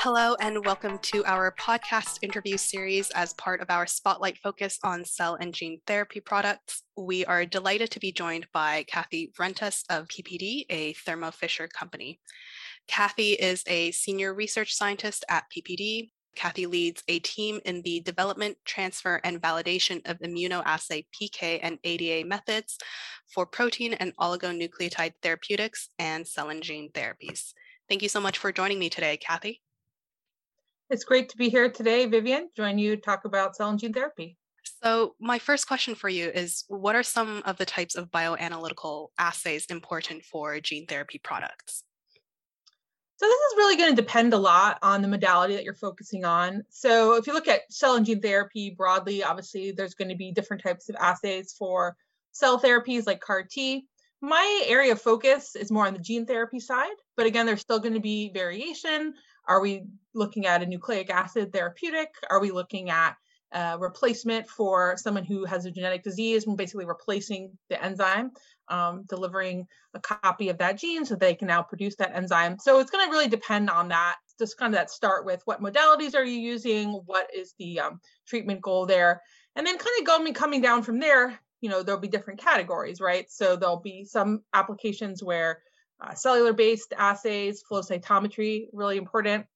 Hello, and welcome to our podcast interview series as part of our spotlight focus on cell and gene therapy products. We are delighted to be joined by Kathy Rentas of PPD, a Thermo Fisher company. Kathy is a senior research scientist at PPD. Kathy leads a team in the development, transfer, and validation of immunoassay PK and ADA methods for protein and oligonucleotide therapeutics and cell and gene therapies. Thank you so much for joining me today, Kathy. It's great to be here today, Vivian, join you to talk about cell and gene therapy. So, my first question for you is What are some of the types of bioanalytical assays important for gene therapy products? So, this is really going to depend a lot on the modality that you're focusing on. So, if you look at cell and gene therapy broadly, obviously there's going to be different types of assays for cell therapies like CAR T. My area of focus is more on the gene therapy side, but again, there's still going to be variation are we looking at a nucleic acid therapeutic? Are we looking at replacement for someone who has a genetic disease and basically replacing the enzyme, um, delivering a copy of that gene so they can now produce that enzyme? So it's going to really depend on that. Just kind of that start with what modalities are you using? What is the um, treatment goal there? And then kind of going coming down from there, you know, there'll be different categories, right? So there'll be some applications where uh, cellular based assays, flow cytometry, really important.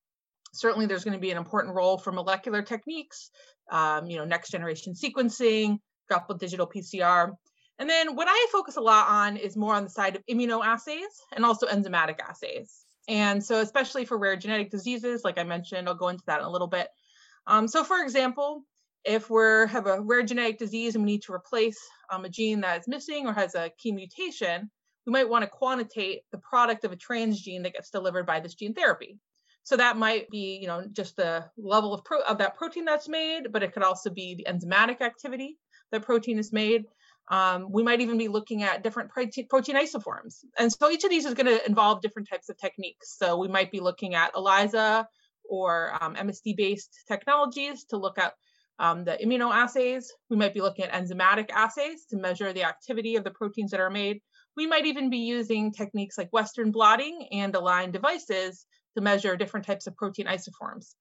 Certainly, there's going to be an important role for molecular techniques, um, you know, next generation sequencing, droplet digital PCR. And then what I focus a lot on is more on the side of immunoassays and also enzymatic assays. And so, especially for rare genetic diseases, like I mentioned, I'll go into that in a little bit. Um, so, for example, if we have a rare genetic disease and we need to replace um, a gene that is missing or has a key mutation, we might want to quantitate the product of a transgene that gets delivered by this gene therapy. So that might be, you know, just the level of, pro- of that protein that's made, but it could also be the enzymatic activity that protein is made. Um, we might even be looking at different protein, protein isoforms. And so each of these is going to involve different types of techniques. So we might be looking at ELISA or um, MSD based technologies to look at um, the immunoassays. We might be looking at enzymatic assays to measure the activity of the proteins that are made. We might even be using techniques like Western blotting and Align devices to measure different types of protein isoforms.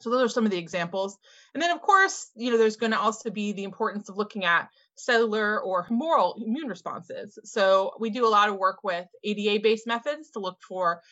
So those are some of the examples. And then of course, you know, there's going to also be the importance of looking at cellular or humoral immune responses. So we do a lot of work with ADA-based methods to look for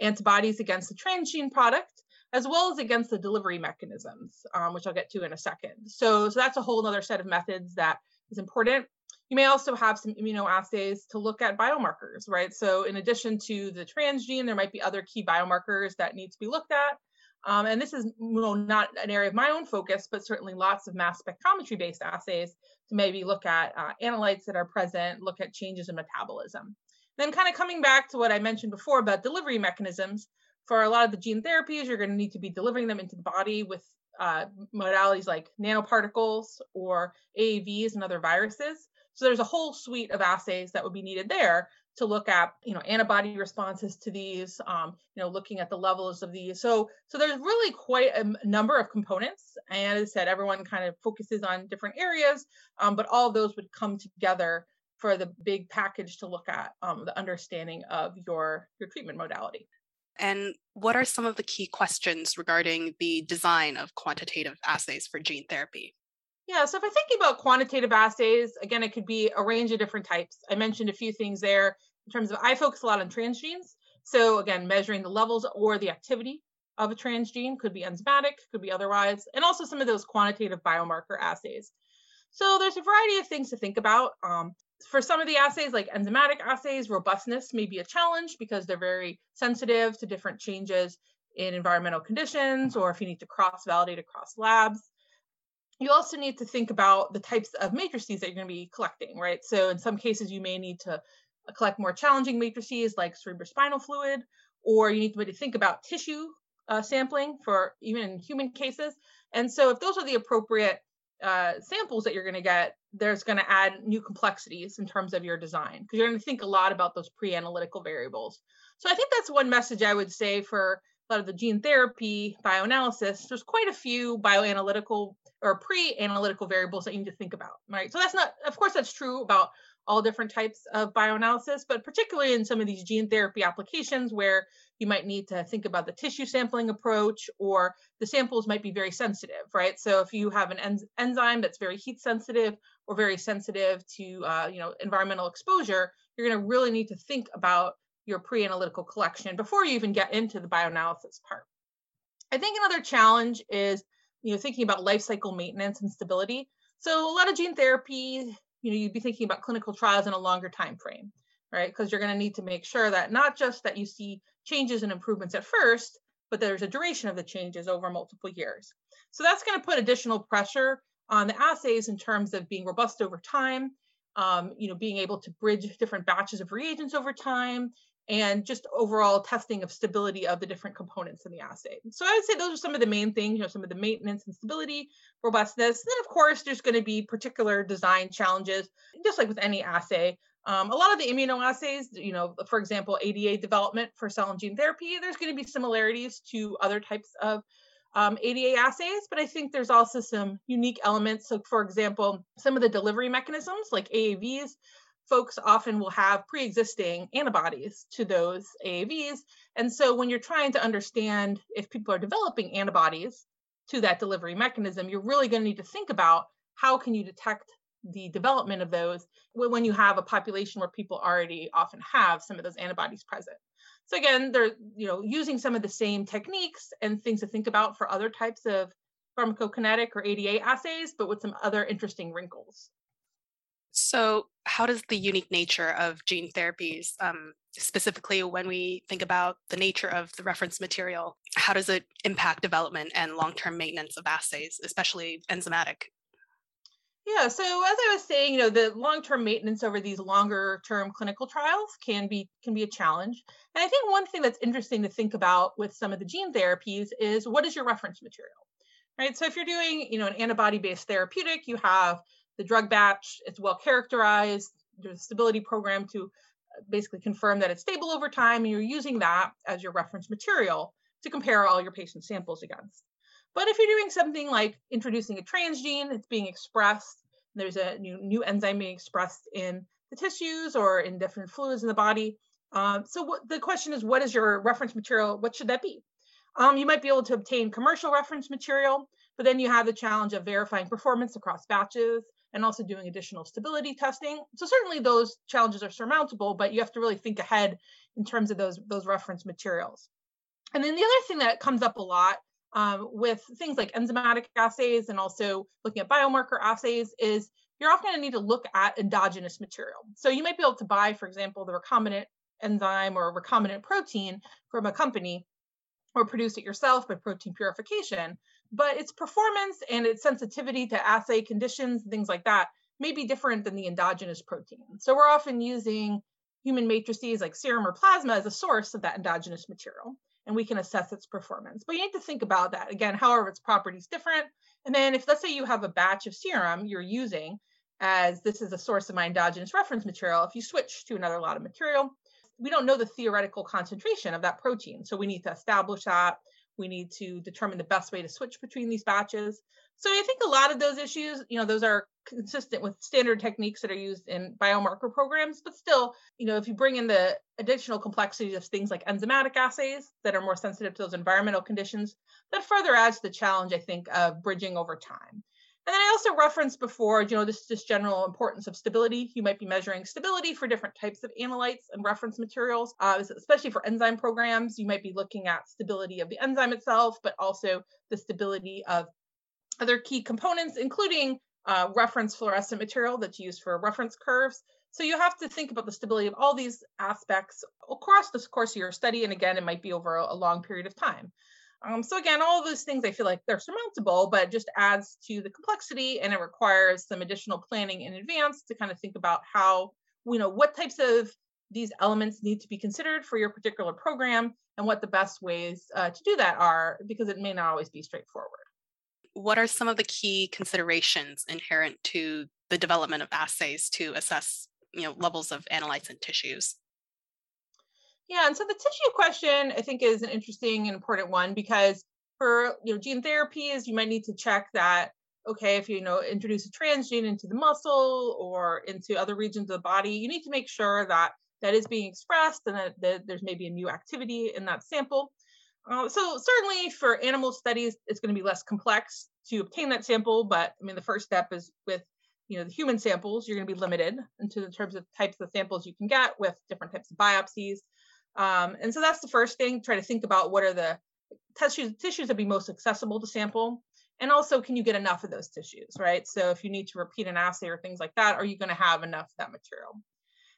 antibodies against the transgene product, as well as against the delivery mechanisms, um, which I'll get to in a second. So, so that's a whole other set of methods that is important. You may also have some immunoassays to look at biomarkers, right? So in addition to the transgene, there might be other key biomarkers that need to be looked at. Um, and this is you know, not an area of my own focus, but certainly lots of mass spectrometry based assays to maybe look at uh, analytes that are present, look at changes in metabolism. Then, kind of coming back to what I mentioned before about delivery mechanisms, for a lot of the gene therapies, you're going to need to be delivering them into the body with uh, modalities like nanoparticles or AAVs and other viruses. So there's a whole suite of assays that would be needed there to look at, you know, antibody responses to these, um, you know, looking at the levels of these. So, so there's really quite a number of components. And as I said, everyone kind of focuses on different areas, um, but all of those would come together for the big package to look at um, the understanding of your your treatment modality. And what are some of the key questions regarding the design of quantitative assays for gene therapy? Yeah, so if I'm thinking about quantitative assays, again, it could be a range of different types. I mentioned a few things there in terms of I focus a lot on transgenes. So again, measuring the levels or the activity of a transgene could be enzymatic, could be otherwise, and also some of those quantitative biomarker assays. So there's a variety of things to think about. Um, for some of the assays, like enzymatic assays, robustness may be a challenge because they're very sensitive to different changes in environmental conditions, or if you need to cross validate across labs you also need to think about the types of matrices that you're going to be collecting, right? So in some cases, you may need to uh, collect more challenging matrices like cerebrospinal fluid, or you need to think about tissue uh, sampling for even in human cases. And so if those are the appropriate uh, samples that you're going to get, there's going to add new complexities in terms of your design because you're going to think a lot about those pre-analytical variables. So I think that's one message I would say for a lot of the gene therapy bioanalysis. There's quite a few bioanalytical or pre-analytical variables that you need to think about, right? So that's not, of course, that's true about all different types of bioanalysis, but particularly in some of these gene therapy applications where you might need to think about the tissue sampling approach or the samples might be very sensitive, right? So if you have an en- enzyme that's very heat sensitive or very sensitive to, uh, you know, environmental exposure, you're going to really need to think about your pre-analytical collection before you even get into the bioanalysis part. I think another challenge is, you know, thinking about life cycle maintenance and stability. So a lot of gene therapy, you know, you'd be thinking about clinical trials in a longer time frame, right? Because you're going to need to make sure that not just that you see changes and improvements at first, but there's a duration of the changes over multiple years. So that's going to put additional pressure on the assays in terms of being robust over time, um, you know, being able to bridge different batches of reagents over time, and just overall testing of stability of the different components in the assay. So I would say those are some of the main things, you know, some of the maintenance and stability, robustness. And then of course, there's going to be particular design challenges, just like with any assay. Um, a lot of the immunoassays, you know, for example, ADA development for cell and gene therapy, there's going to be similarities to other types of um, ADA assays, but I think there's also some unique elements. So, for example, some of the delivery mechanisms like AAVs folks often will have pre-existing antibodies to those AAVs. And so when you're trying to understand if people are developing antibodies to that delivery mechanism, you're really going to need to think about how can you detect the development of those when you have a population where people already often have some of those antibodies present. So again, they're you know using some of the same techniques and things to think about for other types of pharmacokinetic or ADA assays, but with some other interesting wrinkles. So, how does the unique nature of gene therapies, um, specifically when we think about the nature of the reference material, how does it impact development and long term maintenance of assays, especially enzymatic? Yeah, so as I was saying, you know, the long-term maintenance over these longer-term clinical trials can be can be a challenge. And I think one thing that's interesting to think about with some of the gene therapies is what is your reference material? Right? So if you're doing, you know, an antibody-based therapeutic, you have the drug batch, it's well characterized, there's a stability program to uh, basically confirm that it's stable over time, and you're using that as your reference material to compare all your patient samples against. But if you're doing something like introducing a transgene, it's being expressed, there's a new, new enzyme being expressed in the tissues or in different fluids in the body. Um, so what, the question is, what is your reference material? What should that be? Um, you might be able to obtain commercial reference material, but then you have the challenge of verifying performance across batches and also doing additional stability testing. So certainly those challenges are surmountable, but you have to really think ahead in terms of those, those reference materials. And then the other thing that comes up a lot um, with things like enzymatic assays and also looking at biomarker assays is you're often going to need to look at endogenous material. So you might be able to buy, for example, the recombinant enzyme or recombinant protein from a company or produce it yourself by protein purification but its performance and its sensitivity to assay conditions and things like that may be different than the endogenous protein. So we're often using human matrices like serum or plasma as a source of that endogenous material, and we can assess its performance. But you need to think about that again, however, its properties different. And then if let's say you have a batch of serum you're using as this is a source of my endogenous reference material, if you switch to another lot of material, we don't know the theoretical concentration of that protein. So we need to establish that. We need to determine the best way to switch between these batches. So I think a lot of those issues, you know, those are consistent with standard techniques that are used in biomarker programs, but still, you know, if you bring in the additional complexities of things like enzymatic assays that are more sensitive to those environmental conditions, that further adds to the challenge, I think, of bridging over time. And then I also referenced before, you know, this just general importance of stability. You might be measuring stability for different types of analytes and reference materials, uh, especially for enzyme programs. You might be looking at stability of the enzyme itself, but also the stability of other key components, including uh, reference fluorescent material that's used for reference curves. So you have to think about the stability of all these aspects across the course of your study. And again, it might be over a long period of time. Um, so again, all those things I feel like they're surmountable, but just adds to the complexity and it requires some additional planning in advance to kind of think about how, you know, what types of these elements need to be considered for your particular program and what the best ways uh, to do that are, because it may not always be straightforward. What are some of the key considerations inherent to the development of assays to assess, you know, levels of analytes in tissues? Yeah, and so the tissue question I think is an interesting and important one because for you know gene therapies, you might need to check that okay, if you know introduce a transgene into the muscle or into other regions of the body, you need to make sure that that is being expressed and that, that there's maybe a new activity in that sample. Uh, so certainly for animal studies, it's going to be less complex to obtain that sample. But I mean, the first step is with you know the human samples. You're going to be limited into the terms of types of samples you can get with different types of biopsies. Um, and so that's the first thing. Try to think about what are the tissues tissues that be most accessible to sample. And also, can you get enough of those tissues, right? So if you need to repeat an assay or things like that, are you going to have enough of that material?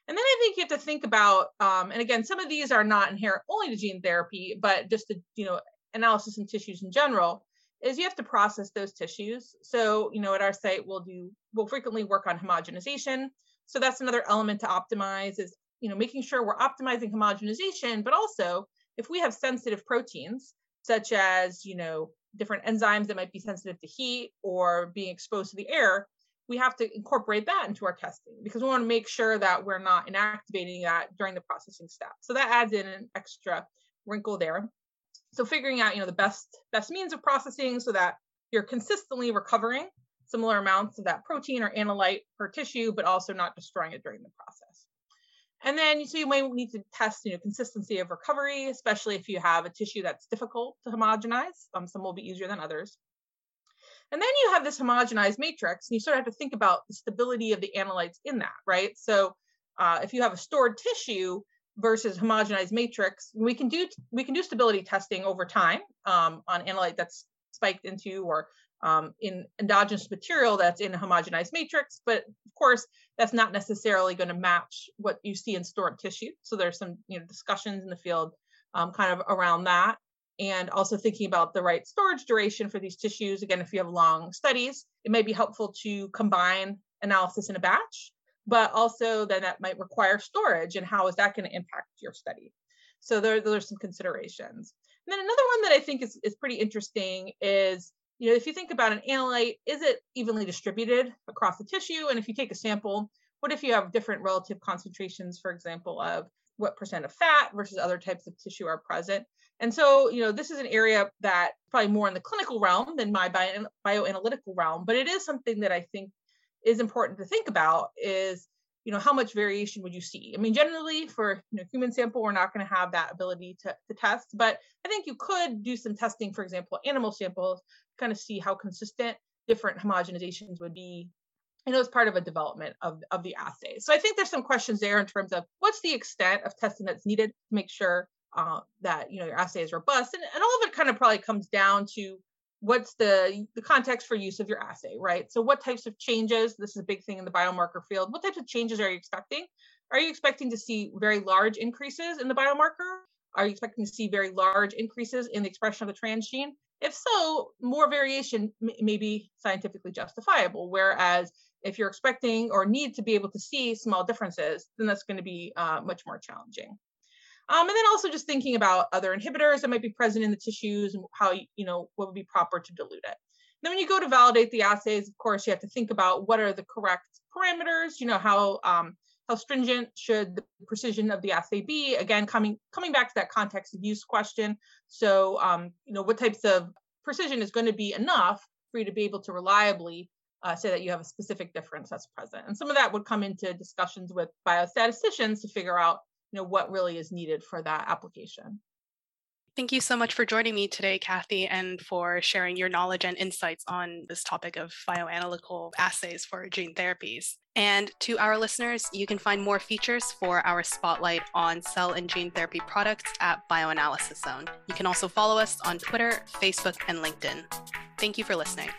And then I think you have to think about, um, and again, some of these are not inherent only to gene therapy, but just to, you know, analysis in tissues in general, is you have to process those tissues. So, you know, at our site, we'll do, we'll frequently work on homogenization. So that's another element to optimize is, you know, making sure we're optimizing homogenization, but also if we have sensitive proteins, such as, you know, different enzymes that might be sensitive to heat or being exposed to the air, we have to incorporate that into our testing because we want to make sure that we're not inactivating that during the processing step. So that adds in an extra wrinkle there. So figuring out, you know, the best best means of processing so that you're consistently recovering similar amounts of that protein or analyte per tissue, but also not destroying it during the process. And then you so you might need to test, you know, consistency of recovery, especially if you have a tissue that's difficult to homogenize. Um, some will be easier than others. And then you have this homogenized matrix, and you sort of have to think about the stability of the analytes in that, right? So uh, if you have a stored tissue versus homogenized matrix, we can do we can do stability testing over time um, on analyte that's spiked into or um, in endogenous material that's in a homogenized matrix. But of course, that's not necessarily going to match what you see in stored tissue. So there's some you know discussions in the field um, kind of around that and also thinking about the right storage duration for these tissues. Again, if you have long studies, it may be helpful to combine analysis in a batch, but also then that might require storage and how is that going to impact your study? So there, are some considerations. And then another one that I think is, is pretty interesting is, you know, if you think about an analyte, is it evenly distributed across the tissue? And if you take a sample, what if you have different relative concentrations, for example, of what percent of fat versus other types of tissue are present? And so, you know, this is an area that probably more in the clinical realm than my bio, bioanalytical realm, but it is something that I think is important to think about is, you know, how much variation would you see? I mean, generally for you know, human sample, we're not going to have that ability to, to test, but I think you could do some testing, for example, animal samples, kind of see how consistent different homogenizations would be you know, as part of a development of, of the assay. So I think there's some questions there in terms of what's the extent of testing that's needed to make sure uh, that you know your assay is robust and, and all of it kind of probably comes down to what's the the context for use of your assay right? So what types of changes this is a big thing in the biomarker field what types of changes are you expecting? Are you expecting to see very large increases in the biomarker? Are you expecting to see very large increases in the expression of the transgene? If so more variation may be scientifically justifiable whereas if you're expecting or need to be able to see small differences then that's going to be uh, much more challenging um, and then also just thinking about other inhibitors that might be present in the tissues and how, you know, what would be proper to dilute it. Then when you go to validate the assays, of course, you have to think about what are the correct parameters, you know, how, um, how stringent should the precision of the assay be? Again, coming coming back to that context of use question. So, um, you know, what types of precision is going to be enough for you to be able to reliably uh, say that you have a specific difference that's present. And some of that would come into discussions with biostatisticians to figure out you know what really is needed for that application Thank you so much for joining me today, Kathy, and for sharing your knowledge and insights on this topic of bioanalytical assays for gene therapies. And to our listeners, you can find more features for our spotlight on cell and gene therapy products at Bioanalysis Zone. You can also follow us on Twitter, Facebook, and LinkedIn. Thank you for listening.